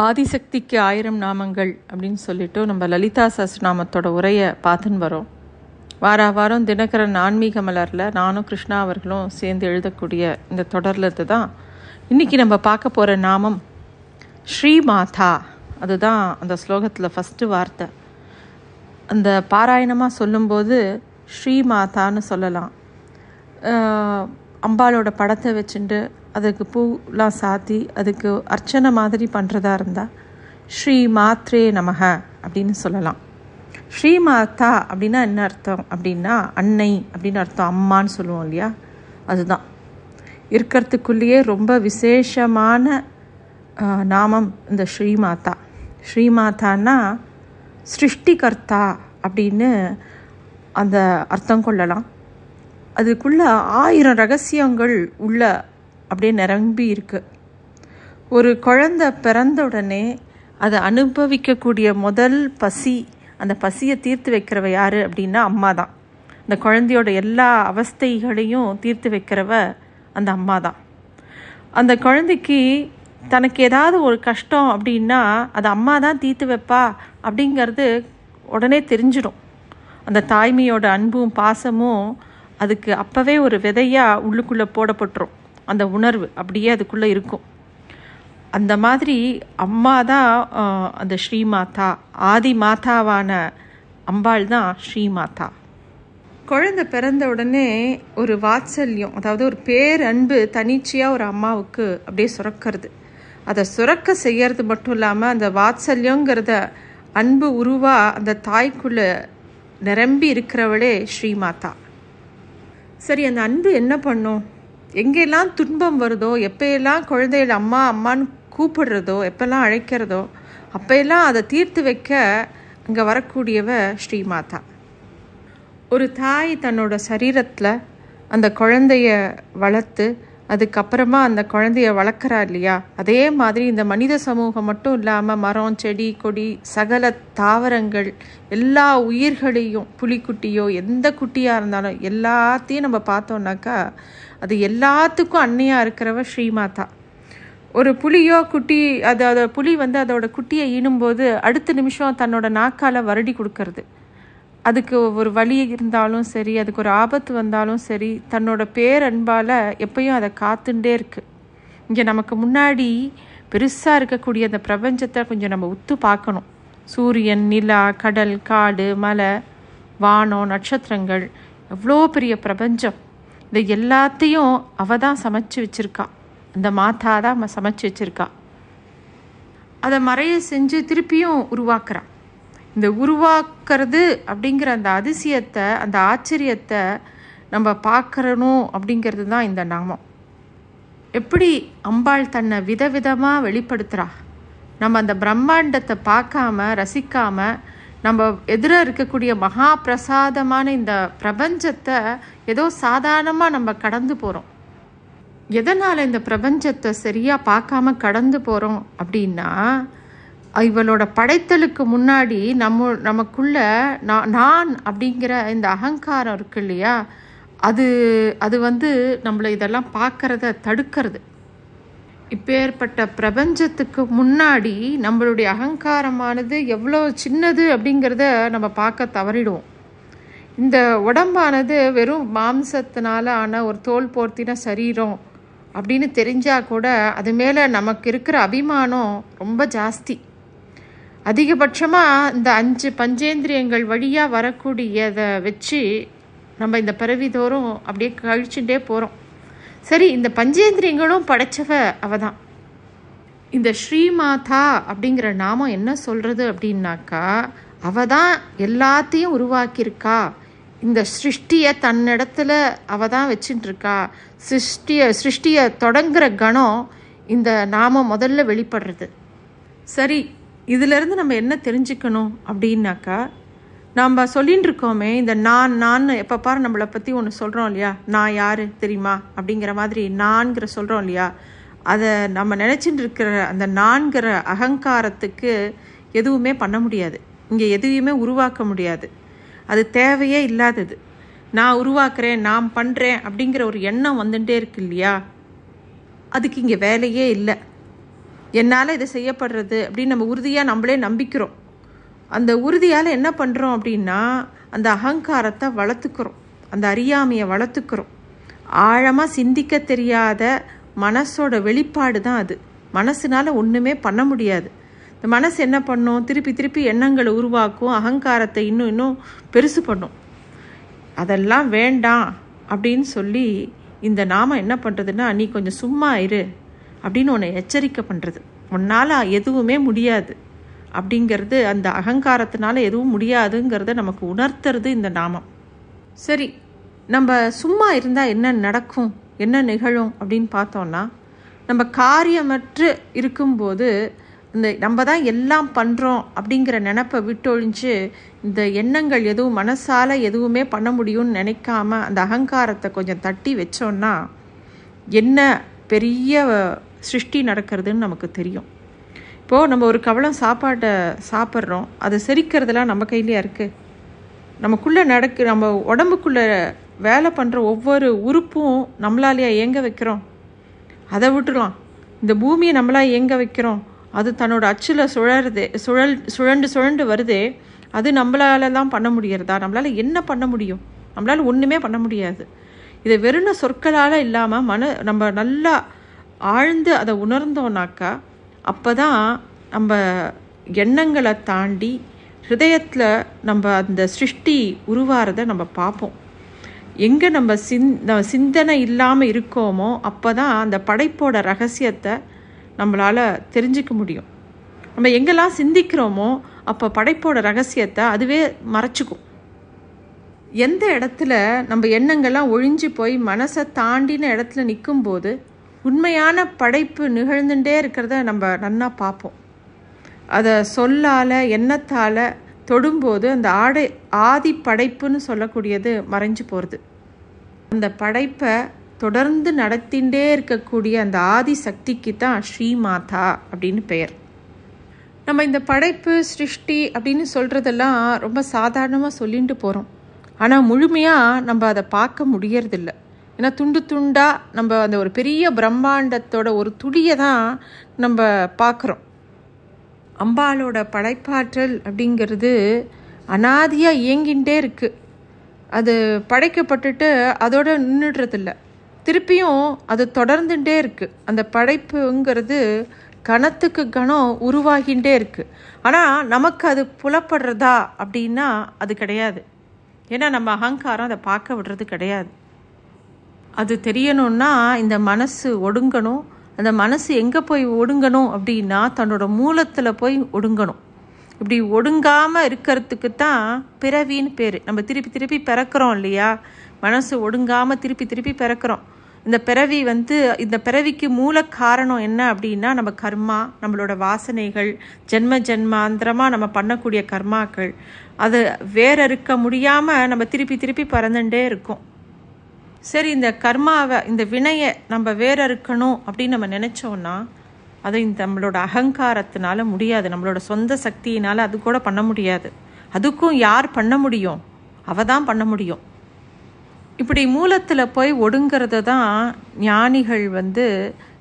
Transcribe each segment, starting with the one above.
ஆதிசக்திக்கு ஆயிரம் நாமங்கள் அப்படின்னு சொல்லிட்டு நம்ம லலிதா சஹஸ்ரநாமத்தோட உரையை பார்த்துன்னு வரோம். வார வாரம் தினகரன் ஆன்மீக மலரில் நானும் கிருஷ்ணா அவர்களும் சேர்ந்து எழுதக்கூடிய இந்த தொடரில் இருந்து தான் இன்றைக்கி நம்ம பார்க்க போகிற நாமம் ஸ்ரீ மாதா அதுதான் அந்த ஸ்லோகத்தில் ஃபஸ்ட்டு வார்த்தை. அந்த பாராயணமாக சொல்லும்போது ஸ்ரீ மாதான்னு சொல்லலாம் அம்பாலோட படத்தை வச்சுட்டு அதுக்கு பூலாம் சாத்தி அதுக்கு அர்ச்சனை மாதிரி பண்ணுறதா இருந்தால் ஸ்ரீ மாத்ரே நமக அப்படின்னு சொல்லலாம். ஸ்ரீ மாதா அப்படின்னா என்ன அர்த்தம்? அப்படின்னா அன்னை அப்படின்னு அர்த்தம் அம்மான்னு சொல்லுவோம் இல்லையா? அதுதான். இருக்கிறதுக்குள்ளேயே ரொம்ப விசேஷமான நாமம் இந்த ஸ்ரீமாதா ஸ்ரீமாதான்னா சிருஷ்டிகர்த்தா அப்படின்னு அந்த அர்த்தம் கொள்ளலாம். அதுக்குள்ள ஆயிரம் ரகசியங்கள் உள்ள அப்படியே நிரம்பி இருக்கு. ஒரு குழந்த பிறந்த உடனே அதை அனுபவிக்கக்கூடிய முதல் பசி அந்த பசியை தீர்த்து வைக்கிறவ யாரு அப்படின்னா அம்மா தான். அந்த குழந்தையோட எல்லா அவஸ்தைகளையும் தீர்த்து வைக்கிறவ அந்த அம்மா தான். அந்த குழந்தைக்கு தனக்கு ஏதாவது ஒரு கஷ்டம் அப்படின்னா அது அம்மா தான் தீர்த்து வைப்பா அப்படிங்கிறது உடனே தெரிஞ்சிடும். அந்த தாய்மையோட அன்பும் பாசமும் அதுக்கு அப்போவே ஒரு விதையாக உள்ளுக்குள்ளே போடப்பட்டுரும். அந்த உணர்வு அப்படியே அதுக்குள்ளே இருக்கும். அந்த மாதிரி அம்மா தான் அந்த ஸ்ரீமாதா. ஆதி மாதாவான அம்பாள் தான் ஸ்ரீமாதா. குழந்தை பிறந்த உடனே ஒரு வாத்சல்யம் அதாவது ஒரு பேரன்பு தனிச்சையாக ஒரு அம்மாவுக்கு அப்படியே சுரக்கிறது. அதை சுரக்க செய்யறது மட்டும் இல்லாமல் அந்த வாத்சல்யங்கிறத அன்பு உருவா அந்த தாய்க்குள்ளே நிரம்பி இருக்கிறவளே ஸ்ரீமாதா. சரி அந்த அன்பு என்ன பண்ணும்? எங்கெல்லாம் துன்பம் வருதோ எப்பயெல்லாம் குழந்தைகள் அம்மா அம்மான்னு கூப்பிடுறதோ எப்பெல்லாம் அழைக்கிறதோ அப்பையெல்லாம் அதை தீர்த்து வைக்க அங்கே வரக்கூடியவ ஸ்ரீமாதா. ஒரு தாய் தன்னோட சரீரத்தில் அந்த குழந்தைய வளர்த்து அதுக்கப்புறமா அந்த குழந்தைய வளர்க்குறா இல்லையா? அதே மாதிரி இந்த மனித சமூகம் மட்டும் இல்லாமல் மரம் செடி கொடி சகல தாவரங்கள் எல்லா உயிர்களையும் புலிக்குட்டியோ எந்த குட்டியாக இருந்தாலும் எல்லாத்தையும் நம்ம பார்த்தோன்னாக்கா அது எல்லாத்துக்கும் அன்னையாக இருக்கிறவ ஸ்ரீமாதா. ஒரு புலியோ குட்டி அது அதை புலி வந்து அதோட குட்டியை ஈனும்போது அடுத்த நிமிஷம் தன்னோட நாக்கால் வருடி கொடுக்கறது. அதுக்கு ஒரு வழி இருந்தாலும் சரி அதுக்கு ஒரு ஆபத்து வந்தாலும் சரி தன்னோட பேரன்பால் எப்பயும் அதை காத்துண்டே இருக்குது இங்கே நமக்கு முன்னாடி பெருசாக இருக்கக்கூடிய அந்த பிரபஞ்சத்தை கொஞ்சம் நம்ம உத்து பார்க்கணும். சூரியன் நிலா கடல் காடு மலை வானம் நட்சத்திரங்கள் எவ்வளோ பெரிய பிரபஞ்சம். இந்த எல்லாத்தையும் அவ தான் சமைச்சு வச்சுருக்கா. அந்த மாதா தான் சமைச்சு வச்சுருக்கா. அதை மறைய செஞ்சு திருப்பியும் உருவாக்குறான் இந்த உருவாக்குறது அப்படிங்கிற அந்த அதிசயத்தை அந்த ஆச்சரியத்தை நம்ம பார்க்கறணும் அப்படிங்கிறது தான் இந்த நாமம். எப்படி அம்பாள் தன்னை விதவிதமாக வெளிப்படுத்துகிறா நம்ம அந்த பிரம்மாண்டத்தை பார்க்காம ரசிக்காமல் நம்ம எதிர இருக்கக்கூடிய மகா பிரசாதமான இந்த பிரபஞ்சத்தை ஏதோ சாதாரணமாக நம்ம கடந்து போகிறோம் எதனால் இந்த பிரபஞ்சத்தை சரியாக பார்க்காம கடந்து போகிறோம் அப்படின்னா இவளோட படைத்தலுக்கு முன்னாடி நம்ம நமக்குள்ள நான் நான் அப்படிங்கிற இந்த அகங்காரம் இருக்கு இல்லையா? அது அது வந்து நம்மளை இதெல்லாம் பார்க்கறத தடுக்கிறது. இப்பேற்பட்ட பிரபஞ்சத்துக்கு முன்னாடி நம்மளுடைய அகங்காரமானது எவ்வளோ சின்னது அப்படிங்கிறத நம்ம பார்க்க தவறிடுவோம். இந்த உடம்பானது வெறும் மாம்சத்தினால ஆன ஒரு தோல் போர்த்தின சரீரம் அப்படின்னு தெரிஞ்சால் கூட அது மேலே நமக்கு இருக்கிற அபிமானம் ரொம்ப ஜாஸ்தி. அதிகபட்சமாக இந்த அஞ்சு பஞ்சேந்திரியங்கள் வழியாக வரக்கூடியதை வச்சு நம்ம இந்த பிறவிதோறும் அப்படியே கழிச்சுட்டே போகிறோம் சரி இந்த பஞ்சேந்திரியங்களும் படைச்சவ அவ தான் இந்த ஸ்ரீமாதா அப்படிங்கிற நாமம் என்ன சொல்கிறது அப்படின்னாக்கா அவ தான் எல்லாத்தையும் உருவாக்கியிருக்கா. இந்த சிருஷ்டியை தன்னிடத்துல அவ தான் வச்சுட்டுருக்கா. சிருஷ்டியை சிருஷ்டியை தொடங்குற கணம் இந்த நாமம் முதல்ல வெளிப்படுறது. சரி இதிலிருந்து நம்ம என்ன தெரிஞ்சுக்கணும் அப்படின்னாக்கா நம்ம சொல்லின்னு இருக்கோமே இந்த நான் நான் எப்போ பார் நம்மளை பற்றி ஒன்று சொல்கிறோம் இல்லையா? நான் யார் தெரியுமா? அப்படிங்கிற மாதிரி நான்கிற சொல்கிறோம் இல்லையா? அதை நம்ம நினச்சிட்டு இருக்கிற அந்த நான்கிற அகங்காரத்துக்கு எதுவுமே பண்ண முடியாது. இங்கே எதுவுமே உருவாக்க முடியாது. அது தேவையே இல்லாதது. நான் உருவாக்குறேன் நான் பண்ணுறேன் அப்படிங்கிற ஒரு எண்ணம் வந்துட்டே இருக்கு இல்லையா? அதுக்கு இங்கே வேலையே இல்லை. என்னால் இதை செய்யப்படுறது அப்படின்னு நம்ம உறுதியாக நம்மளே நம்பிக்கிறோம். அந்த உறுதியால் என்ன பண்ணுறோம் அப்படின்னா அந்த அகங்காரத்தை வளர்த்துக்கிறோம். அந்த அறியாமையை வளர்த்துக்கிறோம். ஆழமாக சிந்திக்க தெரியாத மனசோட வெளிப்பாடு தான் அது. மனசுனால் ஒன்றுமே பண்ண முடியாது. இந்த மனசு என்ன பண்ணும்? திருப்பி திருப்பி எண்ணங்களை உருவாக்கும் அகங்காரத்தை இன்னும் இன்னும் பெருசு பண்ணும். அதெல்லாம் வேண்டாம் அப்படின்னு சொல்லி இந்த நாம என்ன பண்ணுறதுன்னா நீ கொஞ்சம் சும்மா இரு அப்படின்னு உன்னை எச்சரிக்கை பண்ணுறது உன்னால் எதுவுமே முடியாது. அப்படிங்கிறது அந்த அகங்காரத்தினால எதுவும் முடியாதுங்கிறத நமக்கு உணர்த்துறது இந்த நாமம். சரி நம்ம சும்மா இருந்தால் என்ன நடக்கும்? என்ன நிகழும்? அப்படின்னு பார்த்தோன்னா நம்ம காரியமற்று இருக்கும்போது இந்த நம்ம தான் எல்லாம் பண்ணுறோம் அப்படிங்கிற நினப்பை விட்டொழிஞ்சு இந்த எண்ணங்கள் எதுவும் மனசால் எதுவுமே பண்ண முடியும்னு நினைக்காம அந்த அகங்காரத்தை கொஞ்சம் தட்டி வச்சோன்னா என்ன பெரிய சிருஷ்டி நடக்கிறதுன்னு நமக்கு தெரியும். இப்போது நம்ம ஒரு கவலம் சாப்பாட்டை சாப்பிட்றோம். அது செரிக்கிறதுலாம் நம்ம கையிலையா இருக்குது நமக்குள்ளே நடக்கு நம்ம உடம்புக்குள்ளே வேலை பண்ணுற ஒவ்வொரு உறுப்பும் நம்மளாலேயே இயங்க வைக்கிறோம். அதை விட்டுலாம் இந்த பூமியை நம்மளா இயங்க வைக்கிறோம். அது தன்னோட அச்சில் சுழறது சுழல் சுழண்டு சுழண்டு வருதே அது நம்மளால தான் பண்ண முடியறதா? நம்மளால் என்ன பண்ண முடியும்? நம்மளால் ஒன்றுமே பண்ண முடியாது. இதை வெறும் சொற்களால் இல்லாமல் மன நம்ம நல்லா ஆழ்ந்து அதை உணர்ந்தோன்னாக்கா அப்போ தான் நம்ம எண்ணங்களை தாண்டி ஹிருதயத்தில் நம்ம அந்த சிருஷ்டி உருவாகிறத நம்ம பார்ப்போம். எங்கே நம்ம சிந் சிந்தனை இல்லாமல் இருக்கோமோ அப்போ தான் அந்த படைப்போட ரகசியத்தை நம்மளால் தெரிஞ்சுக்க முடியும். நம்ம எங்கெல்லாம் சிந்திக்கிறோமோ அப்போ படைப்போட ரகசியத்தை அதுவே மறைச்சிக்கும். எந்த இடத்துல நம்ம எண்ணங்கள்லாம் ஒழிஞ்சு போய் மனசை தாண்டின இடத்துல நிற்கும்போது உண்மையான படைப்பு நிகழ்ந்துட்டே இருக்கிறத நம்ம நன்னா பார்ப்போம் அதை சொல்லால் எண்ணத்தால் தொடும்போது அந்த ஆடை ஆதி படைப்புன்னு சொல்லக்கூடியது மறைஞ்சு போகிறது அந்த படைப்பை தொடர்ந்து நடத்திண்டே இருக்கக்கூடிய அந்த ஆதி சக்திக்கு தான் ஸ்ரீமாதா அப்படின்னு பெயர். நம்ம இந்த படைப்பு சிருஷ்டி அப்படின்னு சொல்கிறதெல்லாம் ரொம்ப சாதாரணமாக சொல்லிட்டு போகிறோம் ஆனால் முழுமையாக நம்ம அதை பார்க்க முடியறதில்ல. ஏன்னா துண்டு துண்டாக நம்ம அந்த ஒரு பெரிய பிரம்மாண்டத்தோட ஒரு துளியை தான் நம்ம பார்க்குறோம். அம்பாலோட படைப்பாற்றல் அப்படிங்கிறது அனாதியாக இயங்கிகிட்டே இருக்குது அது படைக்கப்பட்டுட்டு அதோட நின்றுடுறதில்ல திருப்பியும் அது தொடர்ந்துட்டே இருக்குது அந்த படைப்புங்கிறது கணத்துக்கு கணம் உருவாகின்றே இருக்குது ஆனால் நமக்கு அது புலப்படுறதா அப்படின்னா அது கிடையாது. ஏன்னா நம்ம அகங்காரம் அதை பார்க்க விடுறது கிடையாது. அது தெரியணும்னா இந்த மனசு ஒடுங்கணும். அந்த மனசு எங்கே போய் ஒடுங்கணும் அப்படின்னா தன்னோட மூலத்தில் போய் ஒடுங்கணும். இப்படி ஒடுங்காமல் இருக்கிறதுக்கு தான் பிறவின்னு பேர். நம்ம திருப்பி திருப்பி பிறக்கிறோம் இல்லையா? மனசு ஒடுங்காமல் திருப்பி திருப்பி பிறக்கிறோம். இந்த பிறவி வந்து இந்த பிறவிக்கு மூல காரணம் என்ன அப்படின்னா நம்ம கர்மா நம்மளோட வாசனைகள் ஜென்ம ஜென்மாந்திரமாக நம்ம பண்ணக்கூடிய கர்மாக்கள். அது வேற இருக்க முடியாமல் நம்ம திருப்பி திருப்பி பறந்துட்டே இருக்கோம். சரி இந்த கர்மாவை இந்த வினையை நம்ம வேற இருக்கணும் அப்படின்னு நம்ம நினச்சோன்னா அது இந்த நம்மளோட அகங்காரத்தினால முடியாது. நம்மளோட சொந்த சக்தியினால் அது கூட பண்ண முடியாது. அதுக்கும் யார் பண்ண முடியும்? அவ தான் பண்ண முடியும். இப்படி மூலத்தில் போய் ஒடுங்கிறது தான் ஞானிகள் வந்து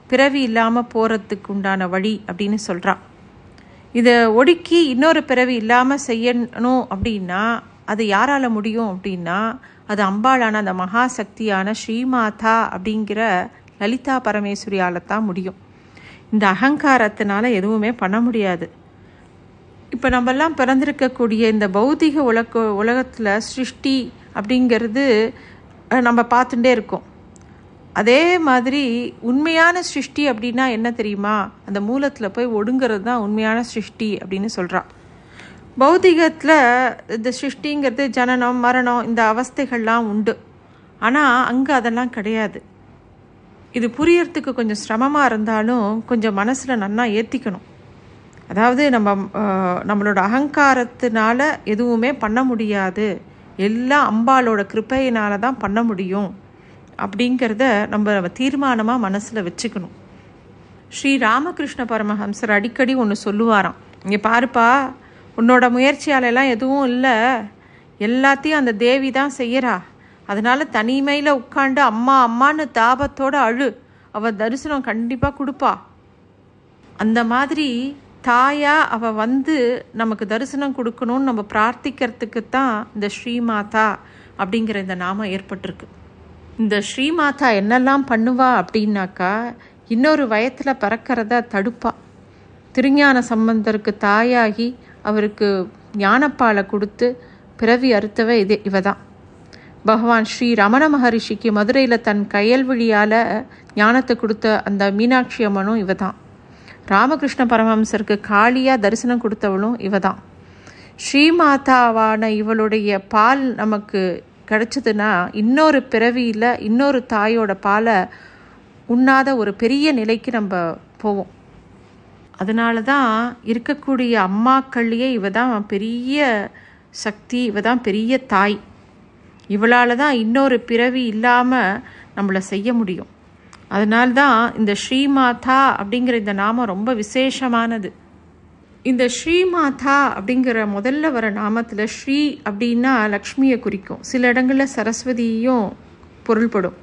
பிறவி இல்லாமல் போகிறதுக்கு உண்டான வழி அப்படின்னு சொல்கிறான் இதை ஒடுக்கி இன்னொரு பிறவி இல்லாமல் செய்யணும் அப்படின்னா அது யாரால் முடியும் அப்படின்னா அது அம்பாளான அந்த மகாசக்தியான ஸ்ரீமாதா அப்படிங்கிற லலிதா பரமேஸ்வரியால் தான் முடியும். இந்த அகங்காரத்தினால எதுவுமே பண்ண முடியாது. இப்போ நம்மெல்லாம் பிறந்திருக்கக்கூடிய இந்த பௌதிக உலக உலகத்தில் சிருஷ்டி அப்படிங்கிறது நம்ம பார்த்துட்டே இருக்கோம். அதே மாதிரி உண்மையான சிருஷ்டி அப்படின்னா என்ன தெரியுமா? அந்த மூலத்தில் போய் ஒடுங்கிறது தான் உண்மையான சிருஷ்டி அப்படின்னு சொல்கிறான் பௌதிகத்தில் இந்த சிருஷ்டிங்கிறது ஜனனம் மரணம் இந்த அவஸ்தைகள்லாம் உண்டு. ஆனால் அங்கே அதெல்லாம் கிடையாது. இது புரியறதுக்கு கொஞ்சம் சிரமமாக இருந்தாலும் கொஞ்சம் மனசில் நன்னா ஏற்றிக்கணும் அதாவது நம்ம நம்மளோட அகங்காரத்தினால எதுவுமே பண்ண முடியாது. எல்லாம் அம்பாலோட கிருப்பையினால தான் பண்ண முடியும். அப்படிங்கிறத நம்ம தீர்மானமாக மனசில் வச்சுக்கணும். ஸ்ரீ ராமகிருஷ்ண பரமஹம்சர் அடிக்கடி ஒன்று சொல்லுவாராம். இங்கே பாருப்பா உன்னோட முயற்சியாலெல்லாம் எதுவும் இல்லை. எல்லாத்தையும் அந்த தேவி தான் செய்கிறா அதனால் தனிமையில் உட்காண்டு அம்மா அம்மான்னு தாபத்தோட அழு. அவள் தரிசனம் கண்டிப்பாக கொடுப்பா. அந்த மாதிரி தாயா அவள் வந்து நமக்கு தரிசனம் கொடுக்கணும்னு நம்ம பிரார்த்திக்கிறதுக்கு தான் இந்த ஸ்ரீமாதா அப்படிங்கிற இந்த நாமம் ஏற்பட்டிருக்கு. இந்த ஸ்ரீமாதா என்னெல்லாம் பண்ணுவா அப்படின்னாக்கா இன்னொரு வயத்தில் பறக்கிறத தடுப்பா. திருஞான சம்பந்தருக்கு தாயாகி அவருக்கு ஞானப்பாலை கொடுத்து பிறவி அறுத்தவ இதே இவ தான் பகவான் ஸ்ரீ ரமண மகரிஷிக்கு மதுரையில் தன் கையல்வழியால் ஞானத்தை கொடுத்த அந்த மீனாட்சி அம்மனும் இவ தான் ராமகிருஷ்ண பரமஹம்சருக்கு காளியாக தரிசனம் கொடுத்தவளும் இவ தான் ஸ்ரீமாதாவான இவளுடைய பால் நமக்கு கிடைச்சதுன்னா இன்னொரு பிறவியில் இன்னொரு தாயோட பாலை உண்ணாத ஒரு பெரிய நிலைக்கு நம்ம போவோம். அதனால தான் இருக்கக்கூடிய அம்மாக்கள்லேயே இவ தான் பெரிய சக்தி இவ தான் பெரிய தாய். இவளால் தான் இன்னொரு பிறவி இல்லாமல் நம்மளை செய்ய முடியும். அதனால்தான் இந்த ஸ்ரீமாதா அப்படிங்கிற இந்த நாமம் ரொம்ப விசேஷமானது. இந்த ஸ்ரீமாதா அப்படிங்கிற முதல்ல வர நாமத்தில் ஸ்ரீ அப்படின்னா லக்ஷ்மியை குறிக்கும். சில இடங்களில் சரஸ்வதியும் பொருள்படும்.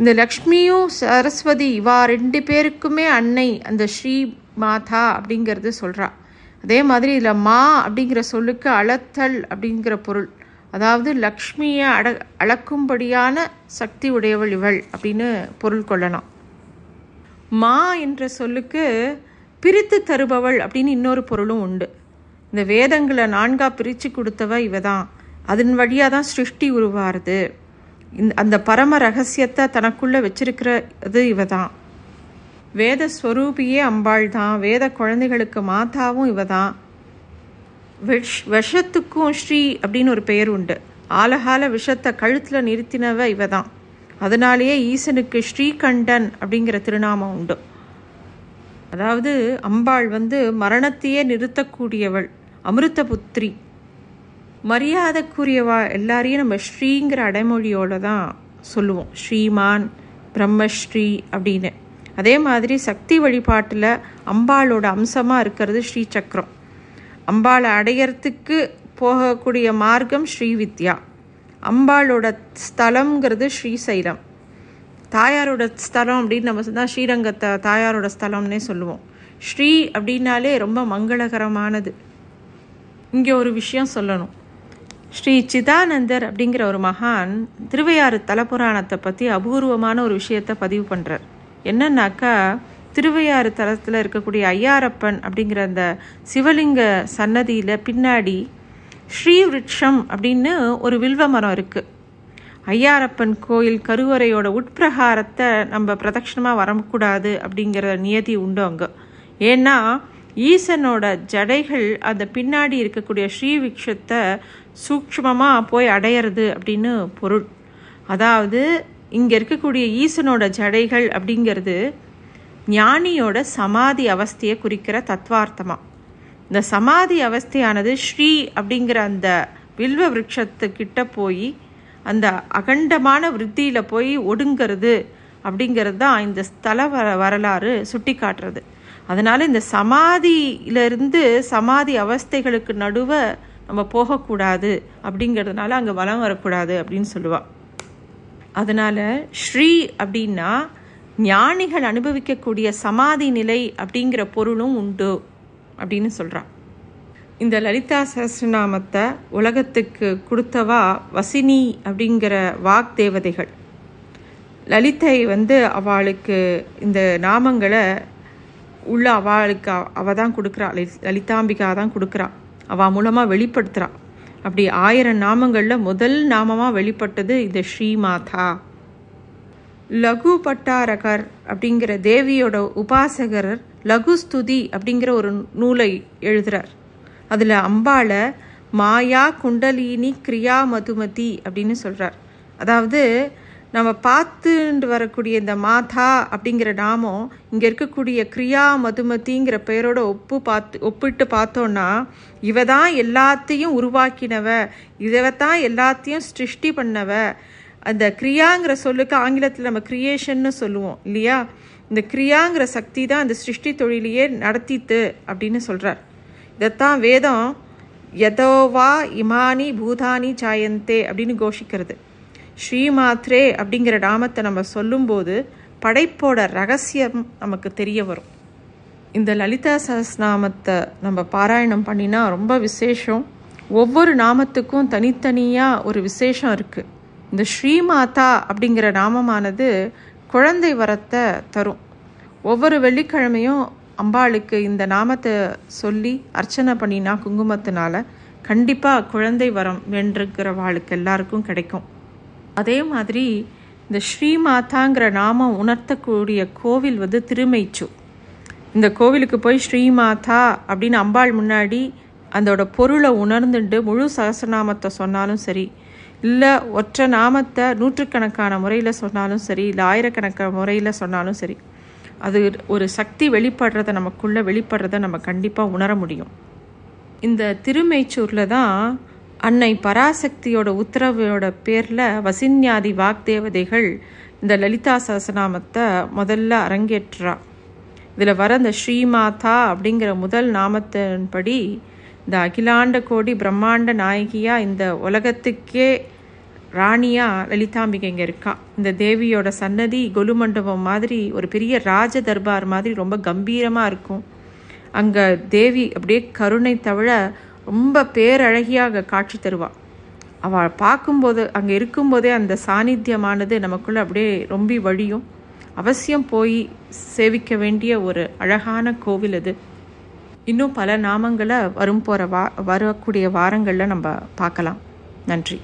இந்த லக்ஷ்மியும் சரஸ்வதி இவா ரெண்டு பேருக்குமே அன்னை அந்த ஸ்ரீ மாதா அப்படிங்கிறது சொல்கிறா அதே மாதிரி இதில் மா அப்படிங்கிற சொல்லுக்கு அளத்தல் அப்படிங்கிற பொருள். அதாவது லக்ஷ்மியை அட அளக்கும்படியான சக்தி உடையவள் இவள் அப்படின்னு பொருள் கொள்ளலாம். மா என்ற சொல்லுக்கு பிரித்து தருபவள் அப்படின்னு இன்னொரு பொருளும் உண்டு. இந்த வேதங்களை நான்காக பிரித்து கொடுத்தவ இவ தான் அதன் வழியாக தான் சிருஷ்டி உருவாருது. அந்த பரம ரகசியத்தை தனக்குள்ளே வச்சிருக்கிறது இவ தான் வேத ஸ்வரூபியே அம்பாள் தான் வேத குழந்தைகளுக்கு மாதாவும் இவ தான் விஷ் விஷத்துக்கும் ஸ்ரீ அப்படின்னு ஒரு பெயர் உண்டு. ஆலகால விஷத்தை கழுத்தில் நிறுத்தினவ இவ தான் அதனாலேயே ஈசனுக்கு ஸ்ரீகண்டன் அப்படிங்கிற திருநாமம் உண்டு. அதாவது அம்பாள் வந்து மரணத்தையே நிறுத்தக்கூடியவள் அமிர்த புத்திரி மரியாதைக்குரியவா எல்லாரையும் நம்ம ஸ்ரீங்கிற அடைமொழியோடு தான் சொல்லுவோம். ஸ்ரீமான் பிரம்மஸ்ரீ அப்படின்னு. அதே மாதிரி சக்தி வழிபாட்டில் அம்பாளோட அம்சமாக இருக்கிறது ஸ்ரீ சக்கரம் அம்பாளை அடையறதுக்கு போகக்கூடிய மார்க்கம் ஸ்ரீ வித்யா அம்பாளோட ஸ்தலம்ங்கிறது ஸ்ரீசைலம். தாயாரோட ஸ்தலம் அப்படின்னு நம்ம சொன்னால் ஸ்ரீரங்கத்தை தாயாரோட ஸ்தலம்னே சொல்லுவோம். ஸ்ரீ அப்படின்னாலே ரொம்ப மங்களகரமானது. இங்கே ஒரு விஷயம் சொல்லணும். ஸ்ரீ சிதானந்தர் அப்படிங்கிற ஒரு மகான் திருவையாறு தலபுராணத்தை பற்றி அபூர்வமான ஒரு விஷயத்தை பதிவு பண்ணுறார் என்னன்னாக்கா திருவையாறு தலத்தில் இருக்கக்கூடிய ஐயாரப்பன் அப்படிங்கிற அந்த சிவலிங்க சன்னதியில் பின்னாடி ஸ்ரீ விருட்சம் அப்படின்னு ஒரு வில்வ மரம் இருக்குது ஐயாரப்பன் கோயில் கருவறையோட உட்பிரகாரத்தை நம்ம பிரதட்சணமாக வரக்கூடாது அப்படிங்கிற நியதி உண்டு அங்கே. ஏன்னா ஈசனோட ஜடைகள் அந்த பின்னாடி இருக்கக்கூடிய ஸ்ரீவிக்ஷத்தை சூக்ஷ்மமாக போய் அடையிறது அப்படின்னு பொருள். அதாவது இங்கே இருக்கக்கூடிய ஈசனோட ஜடைகள் அப்படிங்கிறது ஞானியோட சமாதி அவஸ்தையை குறிக்கிற தத்வார்த்தமாக இந்த சமாதி அவஸ்தையானது ஸ்ரீ அப்படிங்கிற அந்த வில்வ விருட்சத்துக்கிட்ட போய் அந்த அகண்டமான விருத்தியில் போய் ஒடுங்கிறது அப்படிங்கிறது தான் இந்த ஸ்தல வர வரலாறு சுட்டி காட்டுறது அதனால் இந்த சமாதியிலிருந்து சமாதி அவஸ்தைகளுக்கு நடுவே நம்ம போகக்கூடாது அப்படிங்கிறதுனால அங்கே வலம் வரக்கூடாது அப்படின்னு சொல்லுவாள் அதனால் ஸ்ரீ அப்படின்னா ஞானிகள் அனுபவிக்கக்கூடிய சமாதி நிலை அப்படிங்கிற பொருளும் உண்டு அப்படின்னு சொல்கிறான் இந்த லலிதா சஹசிரநாமத்தை உலகத்துக்கு கொடுத்தவா வசினி அப்படிங்கிற வாக் தேவதைகள் லலிதை வந்து அவளுக்கு இந்த நாமங்களை உள்ள அவளுக்கு அவ தான் கொடுக்குறா. லலிதாம்பிகா தான் கொடுக்குறா. அவள் மூலமாக வெளிப்படுத்துகிறா அப்படி ஆயிரம் நாமங்களில் முதல் நாமமாக வெளிப்பட்டது இந்த ஸ்ரீமாதா. லகு பட்டாரகர் அப்படிங்கிற தேவியோட உபாசகர் லகு ஸ்துதி அப்படிங்கிற ஒரு நூலை எழுதுறார். அதில் அம்பாளை மாயா குண்டலினி கிரியா மதுமதி அப்படின்னு சொல்கிறார் அதாவது நம்ம பார்த்துட்டு வரக்கூடிய இந்த மாதா அப்படிங்கிற நாமம் இங்கே இருக்கக்கூடிய கிரியா மதுமதிங்கிற பெயரோட ஒப்பு பார்த்து ஒப்பிட்டு பார்த்தோன்னா இவ தான் எல்லாத்தையும் உருவாக்கினவ இவ தான் எல்லாத்தையும் சிருஷ்டி பண்ணவ. அந்த கிரியாங்கிற சொல்லுக்கு ஆங்கிலத்தில் நம்ம கிரியேஷன்னு சொல்லுவோம் இல்லையா? இந்த கிரியாங்கிற சக்தி தான் அந்த சிருஷ்டி தொழிலையே நடத்தித்து அப்படின்னு சொல்கிறார் இதைத்தான் வேதம் எதோவா இமானி பூதானி சாயந்தே அப்படின்னு கோஷிக்கிறது. ஸ்ரீமாத்ரே அப்படிங்கிற நாமத்தை நம்ம சொல்லும்போது படைப்போட ரகசியம் நமக்கு தெரிய வரும். இந்த லலிதா சஹஸ்நாமத்தை நம்ம பாராயணம் பண்ணினா ரொம்ப விசேஷம். ஒவ்வொரு நாமத்துக்கும் தனித்தனியாக ஒரு விசேஷம் இருக்குது இந்த ஸ்ரீமாதா அப்படிங்கிற நாமமானது குழந்தை வரத்தை தரும். ஒவ்வொரு வெள்ளிக்கிழமையும் அம்பாளுக்கு இந்த நாமத்தை சொல்லி அர்ச்சனை பண்ணினா குங்குமத்தினால கண்டிப்பாக குழந்தை வரம் வென்றுக்கிறவாளுக்கு எல்லாருக்கும் கிடைக்கும். அதே மாதிரி இந்த ஸ்ரீமாதாங்கிற நாமம் உணர்த்தக்கூடிய கோவில் வந்து திருமைச்சு இந்த கோவிலுக்கு போய் ஸ்ரீமாதா அப்படின்னு அம்பாள் முன்னாடி அதோட பொருளை உணர்ந்துட்டு முழு சகசநாமத்தை சொன்னாலும் சரி இல்லை ஒற்றை நாமத்தை நூற்றுக்கணக்கான முறையில் சொன்னாலும் சரி இல்லை ஆயிரக்கணக்கான முறையில் சொன்னாலும் சரி அது ஒரு சக்தி வெளிப்படுறத நமக்குள்ளே வெளிப்படுறத நம்ம கண்டிப்பாக உணர முடியும். இந்த திருமைச்சூரில் தான் அன்னை பராசக்தியோட உத்தரவோட பேரில் வசின்யாதி வாக்தேவதைகள் இந்த லலிதா சகசநாமத்தை முதல்ல அரங்கேற்றுறா இதில் வர இந்த ஸ்ரீமாதா அப்படிங்கிற முதல் நாமத்தின்படி இந்த அகிலாண்ட கோடி பிரம்மாண்ட நாயகியாக இந்த உலகத்துக்கே ராணியாக லலிதாம்பிகை இங்கே இருக்கா. இந்த தேவியோட சன்னதி கொலு மண்டபம் மாதிரி ஒரு பெரிய ராஜ தர்பார் மாதிரி ரொம்ப கம்பீரமாக இருக்கும். அங்கே தேவி அப்படியே கருணை தவிர ரொம்ப பேரழகியாக காட்சி தருவாள் அவள் பார்க்கும்போது அங்கே இருக்கும்போதே அந்த சாநித்தியமானது நமக்குள்ளே அப்படியே ரொம்ப வழியும். அவசியம் போய் சேவிக்க வேண்டிய ஒரு அழகான கோவில் அது. இன்னும் பல நாமங்களை வரும் போகிற வா வரக்கூடிய வாரங்களில் நம்ம பார்க்கலாம். நன்றி.